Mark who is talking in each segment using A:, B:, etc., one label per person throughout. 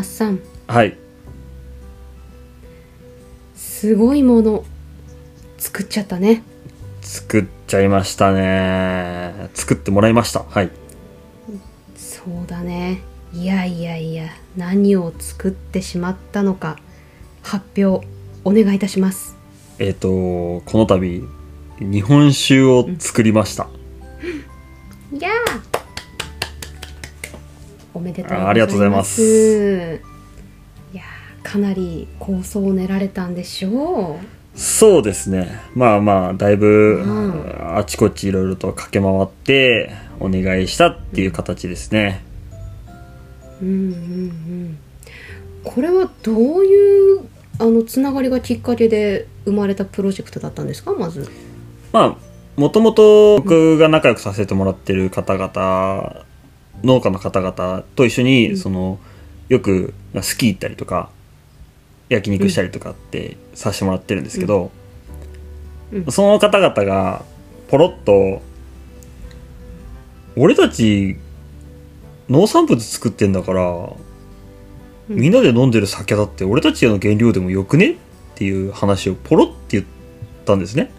A: マッサン。
B: はい。
A: すごいもの。作っちゃったね。
B: 作っちゃいましたね。作ってもらいました。はい。
A: そうだね。いやいやいや。何を作ってしまったのか。発表お願いいたします。
B: えっ、とこの度日本酒を作りました、
A: いやーおめでとうございます。
B: あありがとうございます。
A: いやーかなり構想を練られたんでしょ
B: そうですね。まあまあだいぶ、
A: うん。
B: あちこちいろいろと駆け回ってお願いしたっていう形ですね、
A: ううんうんうん。これはどういうあのつながりがきっかけで生まれたプロジェクトだったんですか？まず。
B: まあもともと僕が仲良くさせてもらってる方々農家の方々と一緒に、
A: うん。
B: そのよくスキー行ったりとか焼肉したりとかってさせてもらってるんですけど、
A: うん。
B: その方々がポロッと「俺たち農産物作ってんだから、
A: うん。
B: みんなで飲んでる酒だって俺たちの原料でもよくね?」っていう話をポロって言ったんですね。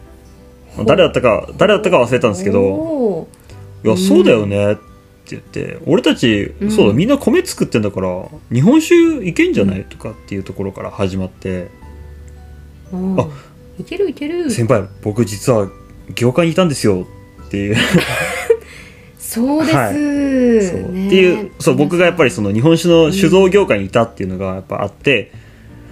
B: 誰だったか誰だったか忘れたんですけど
A: お「
B: いやそうだよね」って言って「俺たち、
A: うん。
B: そうだみんな米作ってんだから日本酒いけんじゃない?」とかっていうところから始まって。
A: ーおー
B: あ
A: いけるいけ「る。
B: 先輩僕実は業界にいたんですよ」っていう。
A: そうです、
B: はい。そう。
A: ね。
B: っていうそう僕がやっぱりその日本酒の酒造業界にいたっていうのがやっぱあって、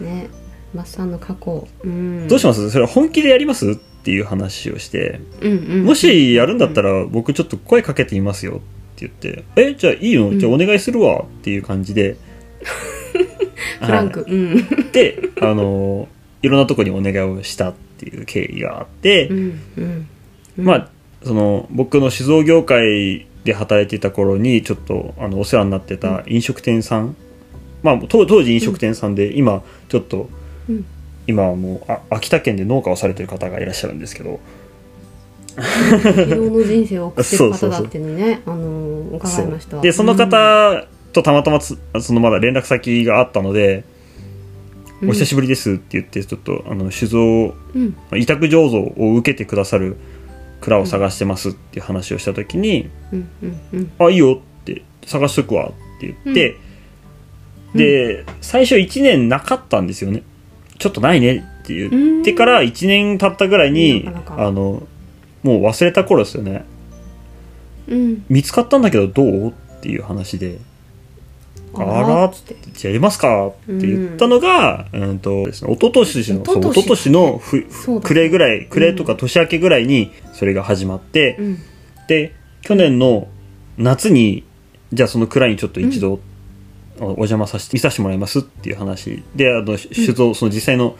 A: ね。マッサンの過去、うん、
B: どうします？それは本気でやります？っていう話をして、
A: うんうん、
B: もしやるんだったら僕ちょっと声かけてみますよって言って「えじゃあいいの？じゃあお願いするわ」っていう感じで、
A: フランク、うん。
B: は いであのいろんなとこにお願いをしたっていう経緯があって、
A: うんうん。うん
B: まあその僕の酒造業界で働いていた頃にちょっとあのお世話になってた飲食店さん、まあ当当時飲食店さんで、今ちょっと、
A: うん。
B: 今はもうあ秋田県で農家をされてる方がいらっしゃるんですけど
A: 疲労の人生を送ってる方
B: そうそうそう
A: だっていう。のねあのー伺いました
B: でその方とたまたまつそのまだ連絡先があったので「お久しぶりです」って言ってちょっとあの酒造
A: うん。
B: 委託醸造を受けてくださる蔵を探してますっていう話をした時に
A: うんうんうん「
B: あいいよ」って探しとくわって言って、で最初1年なかったんですよね。ちょっとないねって言ってから1年経ったぐらいにあのもう忘れた頃ですよね。
A: うん。
B: 見つかったんだけどどう？っていう話で。あら？
A: っつって
B: じゃあやりますか？って言ったのが、うん、とですね、一昨年の、
A: 一昨年。
B: 一昨年のふ暮れぐらい、暮れとか年明けぐらいにそれが始まって、
A: うん。
B: で、去年の夏に、じゃあその蔵にちょっと一度、おお邪魔させて、見させてもらいますっていう話で、あの、酒造、その実際の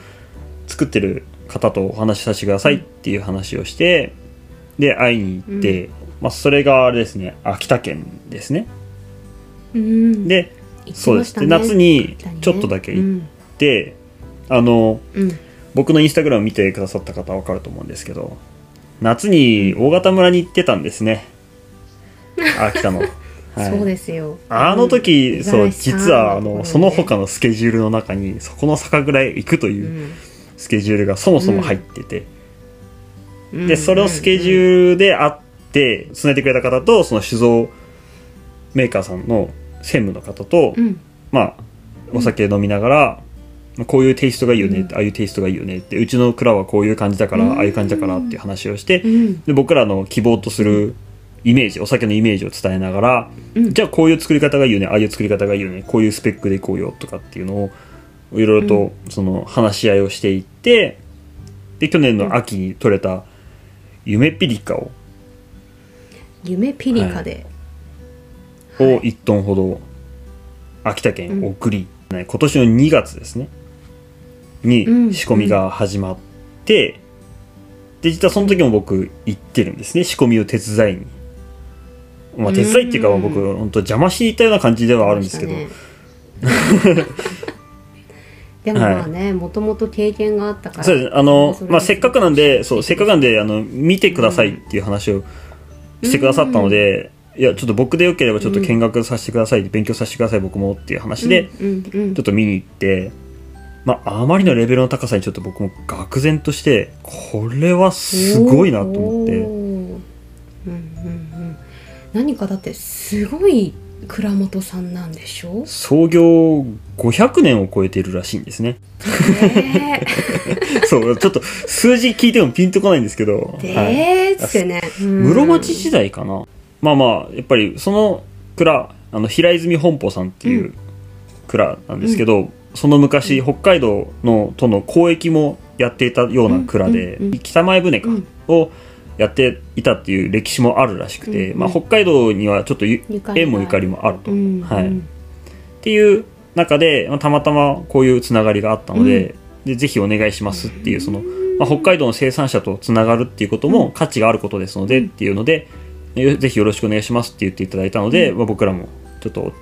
B: 作ってる方とお話しさせてくださいっていう話をして、で、会いに行って、まあ、それがあれですね、秋田県ですね。
A: うん。
B: で、
A: 行き
B: そうです。で、夏にちょっとだけ行っ
A: うん
B: て、あの、
A: うん。
B: 僕のインスタグラム見てくださった方はわかると思うんですけど、夏に大型村に行ってたんですね。秋田の。はい。
A: そうですよ。
B: あの時、
A: うん。
B: そう、実は、あの、その他のスケジュールの中に、そこの酒蔵へ行くと
A: う
B: いうん。スケジュールがそもそも入ってて、
A: うん
B: で、それをスケジュールで会って、つないでくれた方と、その酒造メーカーさんの専務の方と、
A: うん。
B: まあ、お酒飲みながら、まあこういうテイストがいいよねって、ああいうテイストがいいよねって、うちの蔵はこういう感じだから、
A: うん。
B: ああいう感じだからっていう話をして、
A: うん。
B: で僕らの希望とするイメージ、お酒のイメージを伝えながら、
A: うん。
B: じゃあこういう作り方がいいよね、ああいう作り方がいいよね、こういうスペックでいこうよとかっていうのを、いろいろとその話し合いをしていって、で、去年の秋に取れた夢ピリカを、
A: 夢ピリカで。
B: を1トンほど秋田県送り、ね今年の2月ですね。に
A: うん。
B: 仕込みが始まって、で実はその時も僕行ってるんですね。仕込みを手伝いに。まあ、手伝いっていうか
A: うん
B: 僕本当邪魔しに行ったような感じではあるんですけど、
A: ね でもまあねもともと経験があったから
B: そうです。あのまあ、せっかくなんでそうせっかくなんであの見てくださいっていう話をしてくださったので、いやちょっと僕でよければちょっと見学させてください、勉強させてください僕もっていう話で、ちょっと見に行って、まあ、あまりのレベルの高さにちょっと僕も愕然としてこれはすごいなと思って。
A: うんうんうん。何かだってすごい蔵元さんなんでしょ
B: 創業500年を超えているらしいんですね。
A: ね
B: そうちょっと数字聞いてもピンとこないんですけど、
A: え
B: はい
A: でーってね、うん。
B: 室町時代かな。まあまあやっぱりその蔵あの平泉本舗さんっていうう蔵なんですけど、その昔、北海道のとの交易もやっていたような蔵で、
A: うんうんうん。
B: 北前船か、
A: うん。
B: をやっていたっていう歴史もあるらしくて、
A: うんうん。
B: まあ、北海道にはちょっと縁もゆかりもあると、
A: うん
B: はい、っ
A: うん
B: ていう中で、まあ、たまたまこういうつながりがあったので,、でぜひお願いしますっていうその、まあ、北海道の生産者とつながるっていうことも価値があることですので、っていうのでよぜひよろしくお願いしますって言っていただいたので、まあ、僕らもちょっと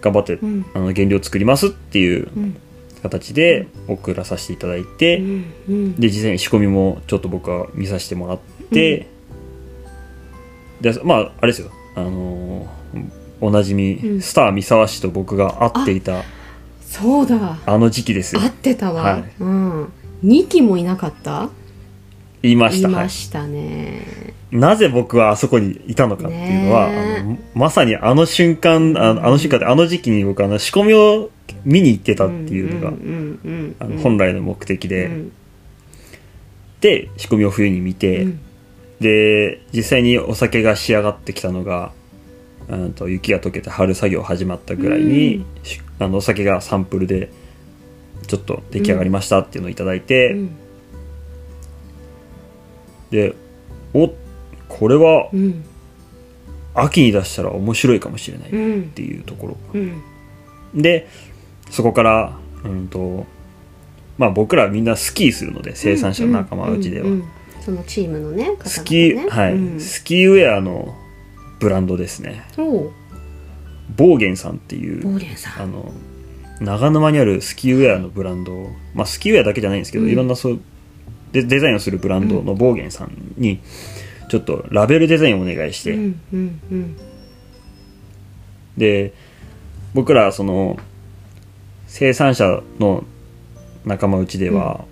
B: 頑張って、
A: うん。
B: あの原料作りますっていう
A: うん。
B: 形で送らさせていただいて、
A: うん。うん。
B: で実際に仕込みもちょっと僕は見させてもらって、でまああれですよ。あのーおなじみ、
A: うん。
B: スター三沢氏と僕が会っていた
A: そうだ。
B: あの時期ですよ。
A: 合ってたわ、
B: はい。
A: うん。2期もいなかった？
B: 言いました。
A: い
B: はい
A: ましたね、
B: なぜ僕はあそこにいたのかっていうのは、のまさにあの瞬間あのあの瞬間であの時期に僕あの仕込みを見に行ってたっていうのが、本来の目的で、
A: うん。
B: で仕込みを冬に見て、
A: うん
B: で実際にお酒が仕上がってきたのがうんと雪が溶けて春作業始まったぐらいに、
A: うん。
B: しあのお酒がサンプルでちょっと出来上がりましたっていうのをいただいて、
A: うん。
B: でおこれは
A: うん。
B: 秋に出したら面白いかもしれないっ
A: うん
B: ていうところ、
A: うん。
B: でそこからうんとまあ僕らみんなスキーするので生産者の仲間内では、
A: うん。うんそのチームのね方々ね。
B: スキー、はい、
A: うん。
B: スキーウェアのブランドですね。
A: おう。
B: ボーゲンさんっていう
A: ボーゲンさん。
B: あの長沼にあるスキーウェアのブランドまあスキーウェアだけじゃないんですけど、
A: うん。
B: いろんなそうでデザインをするブランドのボーゲンさんにちょっとラベルデザインをお願いして、
A: うんうんうん。
B: で僕らその生産者の仲間内では、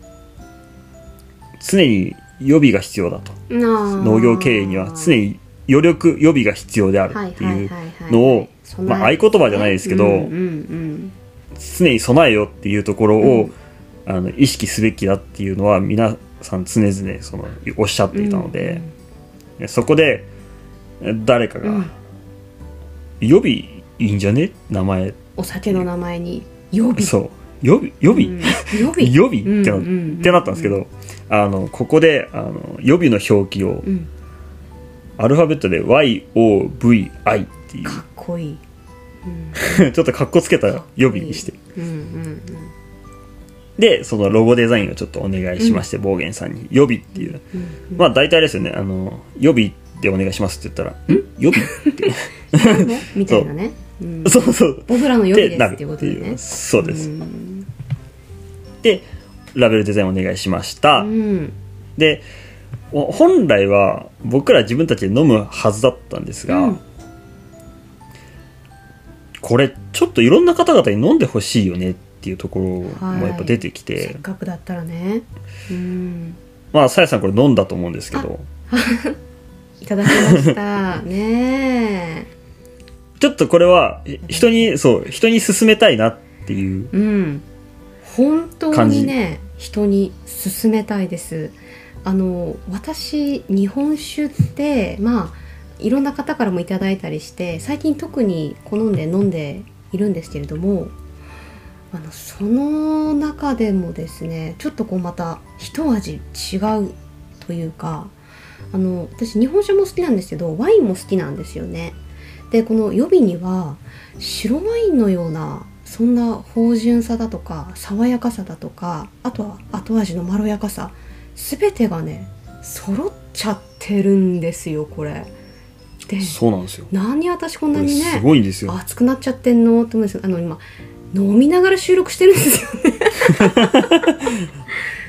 B: 常に予備が必要だと。農
A: 農
B: 業経営には常に余力予備が必要であるっていうのをまあ合言葉じゃないですけど
A: うんうん
B: 常に備えよっていうところを、あの意識すべきだっていうのは皆さん常々そのおっしゃっていたので、そこで誰かが
A: うん「
B: 予備いいんじゃね？名前。
A: お酒の名前に予備。
B: そう予備予備、
A: うん。予備？
B: 予備ってな,、
A: うんうんうん
B: ってなったんですけどあのここであの予備の表記を
A: うん。
B: アルファベットで YOVI っていう。
A: かっこいい。
B: ちょっとかっこつけた予備にして。
A: うんうん
B: でそのロゴデザインをちょっとお願いしまして、ボーゲンさんに。予備っていう。
A: うんうん
B: まあ大体ですよね。あの予備でお願いしますって言ったら「ん？予備?」って。
A: みたいなね。うん。
B: そうそう。
A: 僕らの予備
B: ってなる
A: ですっていうことでね。
B: そうです、
A: ん
B: でラベルデザインお願いしました、
A: うん。
B: でお本来は僕ら自分たちで飲むはずだったんですが、
A: うん。
B: これちょっといろんな方々に飲んでほしいよねっていうところもやっぱ出てきて、
A: せっかくだったらね。うん。
B: まあさやさんこれ飲んだと思うんですけど。
A: いただきました。ね。
B: ちょっとこれはえ人にそう人に勧めたいなっていう
A: えうん本当にね人に勧めたいです。あの私日本酒ってまあいろんな方からもいただいたりして最近特に好んで飲んでいるんですけれどもあのその中でもですねちょっとこうまた一味違うというかあの私日本酒も好きなんですけどワインも好きなんですよね。でこの予備には白ワインのようなそんな芳醇さだとか爽やかさだとかあとは後味のまろやかさ全てがね揃っちゃってるんですよこれ。で
B: そうなんですよ。
A: 何私こんなにね
B: すごいんですよ。
A: 熱くなっちゃってんの？って思うんですよ。あの今飲みながら収録してるんです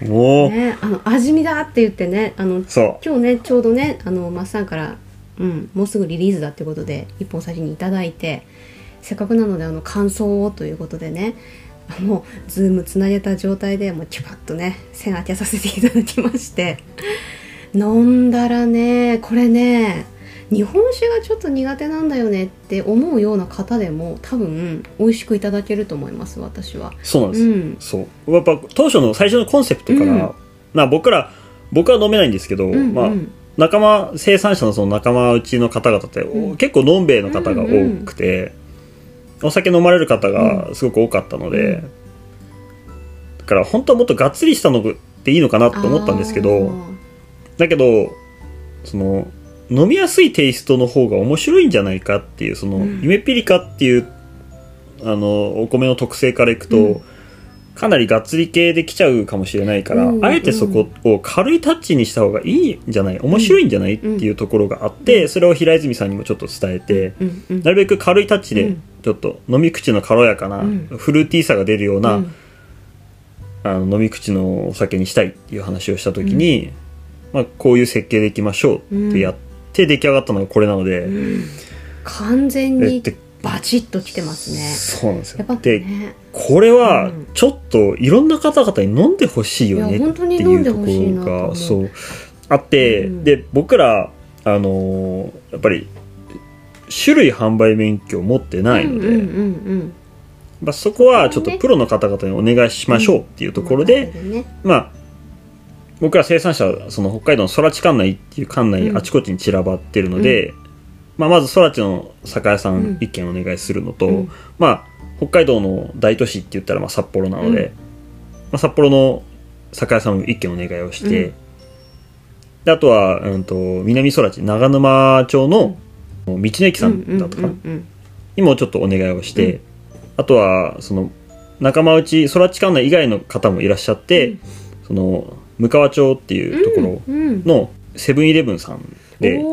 A: よ
B: もう、
A: ねあの味見だって言ってねあの今日ねちょうどねあのマッサンからうん、もうすぐリリースだってことで一本先にいただいてせっかくなのであの感想をということでねもうズームつなげた状態でもうチュパッとね線開けさせていただきまして。飲んだらねこれね日本酒がちょっと苦手なんだよねって思うような方でも多分美味しくいただけると思います私は。
B: そうなんです、
A: うん。
B: そう。やっぱ当初の最初のコンセプトから、
A: うん。
B: まあ僕ら僕は飲めないんですけど、
A: うんうん。
B: まあ仲間生産者のその仲間うちの方々って、
A: うん。
B: 結構のんべえの方が多くて、お酒飲まれる方がすごく多かったので、
A: うん。
B: だから本当はもっとがっつりしたのでいいのかなと思ったんですけどだけどその飲みやすいテイストの方が面白いんじゃないかっていうその、
A: うん。
B: ゆめピリカっていうあのお米の特性からいくと、
A: うん。
B: かなりがっつり系できちゃうかもしれないから、
A: うん
B: あえてそこを軽いタッチにした方がいいんじゃない面白いんじゃない、っていうところがあって、それを平泉さんにもちょっと伝えて、
A: うん。うん。
B: なるべく軽いタッチで
A: うん
B: ちょっと飲み口の軽やかな、
A: うん。
B: フルーティーさが出るような、
A: うん。
B: あの飲み口のお酒にしたいっていう話をした時に、まあ、こういう設計でいきましょうってやって出来上がったのがこれなので、
A: うん。完全にバチッときてますね。
B: そうなんですよ。
A: やっぱ
B: で
A: ね、
B: これは
A: うん。
B: ちょっといろんな方々に飲んでほしいよねっていうところがそう。あって、
A: うん。
B: で僕らあのーやっぱり種類販売免許を持ってないので、
A: うんうんうん
B: まあ、そこはちょっとプロの方々にお願いしましょうっていうところで、
A: うんね。
B: まあ僕ら生産者はその北海道の空知管内っていう管内
A: うん。
B: あちこちに散らばってるので、まあ、まず空知の酒屋さ
A: うん
B: ん一軒お願いするのと、
A: うん。
B: まあ、北海道の大都市って言ったらまあ札幌なので、
A: うん。
B: まあ、札幌の酒屋さん一軒お願いをして、
A: うん。
B: であとは、うん、と南空知長沼町の道の駅さんだとか、にもちょっとお願いをして、あとはその仲間内空知管内以外の方もいらっしゃって、その向川町っていうところのセブンイレブンさんでち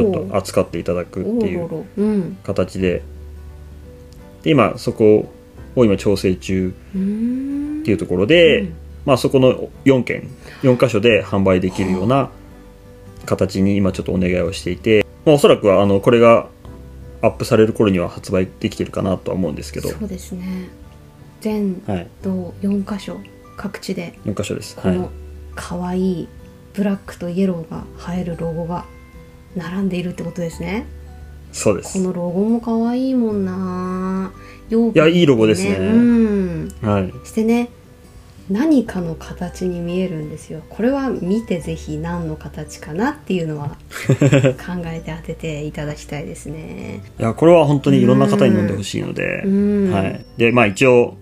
B: ょっと扱っていただくっていう形で。で今そこを今調整中っていうところで、
A: うん。
B: まあ、そこの4件4箇所で販売できるような形に今ちょっとお願いをしていて、まあ、おそらくはあのこれがアップされる頃には発売できてるかなとは思うんですけど、
A: そうですね。全
B: はい、
A: と4箇所各地で。
B: 4箇所です。はい。
A: この可愛いブラックとイエローが映えるロゴが並んでいるってことですね。
B: そうです。
A: このロゴも可愛いもんなよ
B: いやいいロゴですね。
A: うん。
B: はい。
A: してね何かの形に見えるんですよ。これは見てぜひ何の形かなっていうのは 考えて当てていただきたいですね。
B: いや、これは本当にいろんな方に飲んでほしいので、
A: うん。
B: はい。で、まあ一応、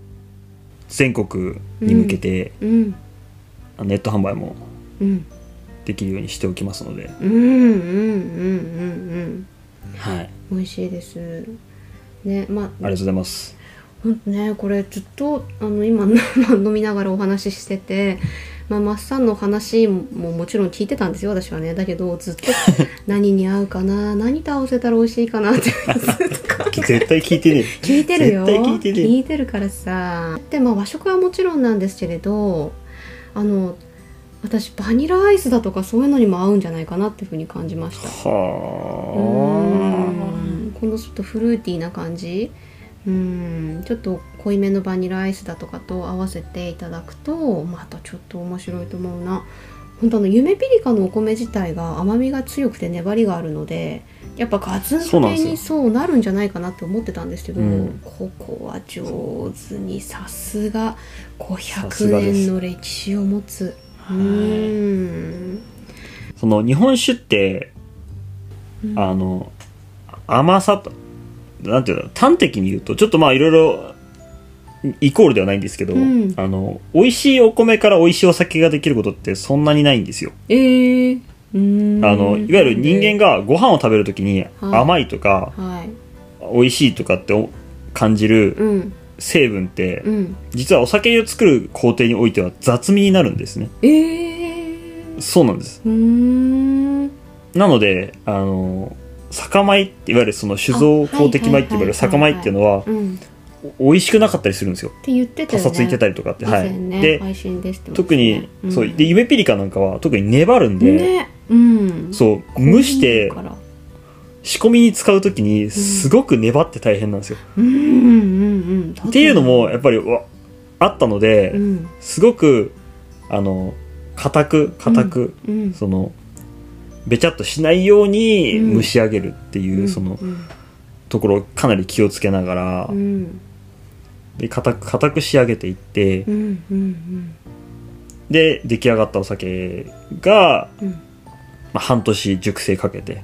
B: 全国に向けて、
A: うん。
B: ネット販売も
A: うん。
B: できるようにしておきますので、
A: うんうんうんうん
B: はい。
A: うん。美味しいです。ねまあ。
B: ありがとうございます。
A: ねこれずっとあの今まあ 飲みながらお話ししてて、まあ、マッサンの話ももちろん聞いてたんですよ私はね。だけどずっと 何に合うかな何と合わせたら美味しいかなって
B: 絶対聞いてね。
A: 聞いてるよ。
B: 聞いてる
A: 聞いてるからさ。でまあ和食はもちろんなんですけれどあの私バニラアイスだとかそういうのにも合うんじゃないかなっていうふうに感じました。
B: は
A: うん。このちょっとフルーティーな感じうんちょっと濃いめのバニラアイスだとかと合わせていただくとまたちょっと面白いと思うな。本当あの夢ピリカのお米自体が甘みが強くて粘りがあるのでやっぱガツンと系にそうなるんじゃないかなって思ってたんですけど、
B: うん。こ
A: ここは上手にさすが
B: さす
A: 500
B: がです
A: 年の歴史を持つ。う
B: はい。
A: ん
B: その日本酒って、
A: うん。
B: あの、甘さと、なんていうの、端的に言うと、ちょっとまあいろいろ、イコールではないんですけど、
A: うん。
B: あの、美味しいお米から美味しいお酒ができることってそんなにないんですよ。
A: えー、うん。
B: あの、いわゆる人間がご飯を食べるときに
A: はい。
B: 甘いとか、
A: はい。
B: 美味しいとかってお感じる
A: うん。
B: 成分って、
A: うん。
B: 実はお酒を作る工程においては雑味になるんですね。
A: えー、
B: そうなんです。なので、あの、酒米っていわゆるその酒造公的米って言われる酒米っていうのは美味しくなかったりするんですよ。
A: て言ってたよね。
B: パサついてたりとかって。
A: 以
B: はい。
A: 前ね。
B: で、
A: 配信ですって
B: 特に、
A: うん。
B: そう、で、ゆめピリカなんかは特に粘るんで、
A: ねうん。
B: そう、蒸して仕込みに使う時にすごく粘って大変なんですよ、
A: うん
B: っていうのもやっぱりわあったので、
A: うん。
B: すごくあの硬く硬く、
A: うん。
B: そのべちゃっとしないように
A: うん。
B: 蒸し上げるっていう、その
A: うん。
B: ところをかなり気をつけながら、
A: うん。
B: で硬く硬く仕上げていって、で出来上がったお酒が、
A: うん。
B: まあ、半年熟成かけて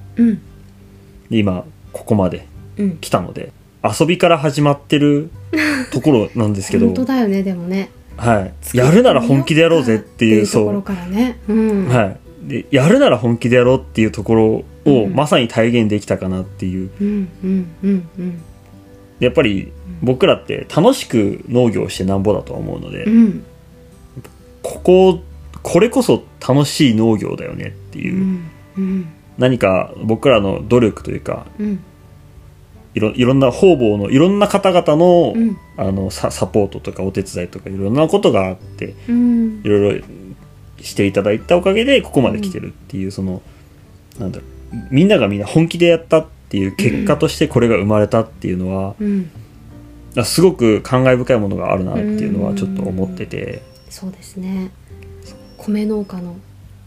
B: 今ここまで
A: うん。
B: 来たので遊びから始まってる ところなんですけど
A: 本、当だよねでもね。
B: はい、やるなら本気でやろうぜっていう
A: ってところ
B: そ
A: からね。うん。
B: う、はい、でやるなら本気でやろうっていうところを
A: うん。
B: まさに体現できたかなっていう。やっぱり僕らって楽しく農業をしてなんぼだとは思うので、
A: うん。
B: こここれこそ楽しい農業だよねって
A: う
B: いう、
A: ん。うん。
B: 何か僕らの努力というか
A: うん。
B: いろいろんな方々のいろんな方々の,、
A: うん。
B: あのササポートとかお手伝いとかいろんなことがあって
A: うん。
B: いろいろしていただいたおかげでここまで来てるっていう、そのなんだろうみんながみんな本気でやったっていう結果としてこれが生まれたっていうのは、
A: うん。
B: あすごく感慨深いものがあるなっていうのはちょっと思ってて、
A: そうですね。米農家の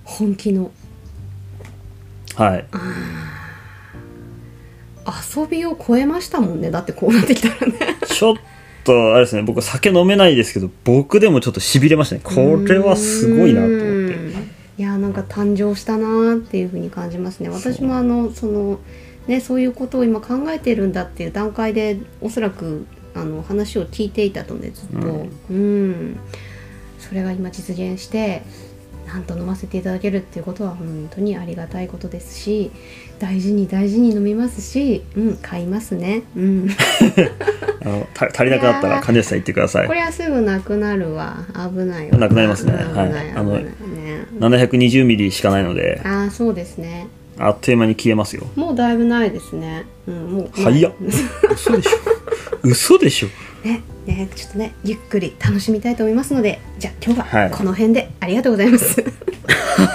A: 本気の。
B: はい。
A: 遊びを超えましたもんね。だってこうなってきたらね。
B: ちょっとあれですね僕酒飲めないですけど僕でもちょっとしびれましたね。これはすごいなと思って。
A: うん。いやなんか誕生したなっていうふうに感じますね。私もあのそのねそういうことを今考えてるんだっていう段階でおそらくあの話を聞いていたのでずっと。うん、それが今実現してなんと飲ませていただけるっていうことは本当にありがたいことですし大事に大事に飲みますし、うん、買いますね、うん、
B: あのた足りなくなったら金吉さん言ってください。
A: これはすぐなくなるわ。危ないわ。
B: なくなりますね。はい。あの
A: ね。
B: 720ミリしかないので
A: ああそうですね。
B: あっという間に消えますよ。
A: もうだいぶないですね。うん、もう。
B: 早っ。嘘でしょ。嘘でしょ
A: ね、ね、ちょっとね、ゆっくり楽しみたいと思いますので、じゃあ今日
B: は
A: はいこの辺でありがとうございます。